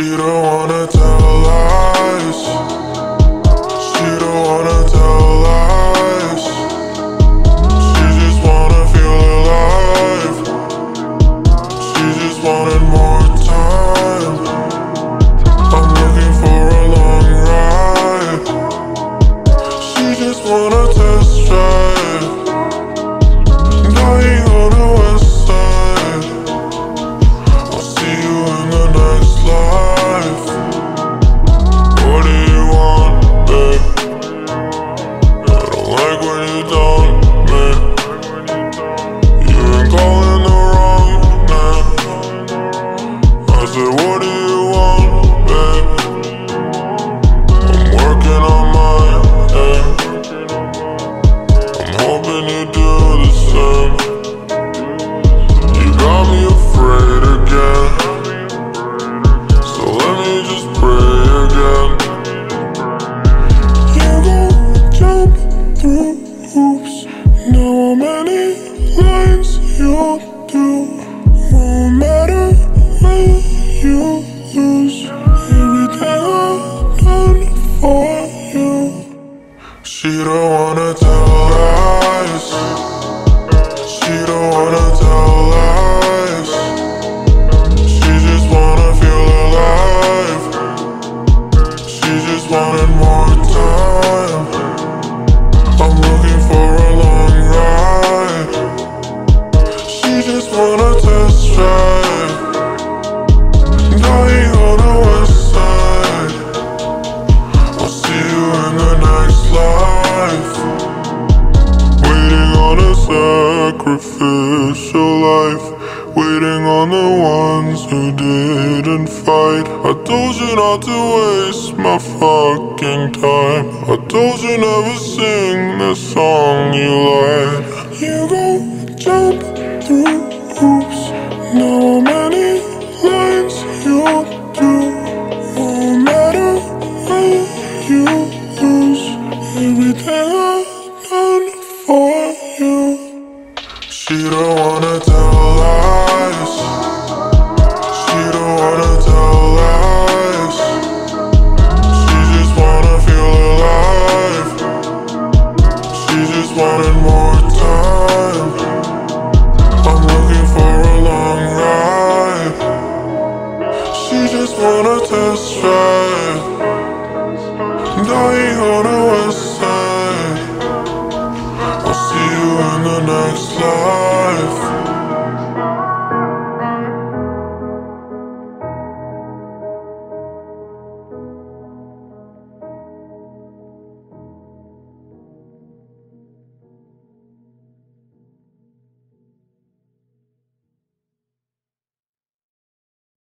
She don't wanna tell lies. I don't like when you. You calling the wrong man. I said, what do you want, babe? I'm working on. I'm hoping you do the same. Know how many lines you'll do. Won't matter when you lose. Everything I've done for you. She don't wanna tell sacrificial life. Waiting on the ones who didn't fight. I told you not to waste my fucking time. I told you never sing the song you like. You gon' jump through hoops. You lose. Everything I've done for you. She don't wanna tell lies. She don't wanna tell lies. She just wanna feel alive. She just wanted more time. I'm looking for a long ride. She just wanna test drive. Dying on the west in the next life.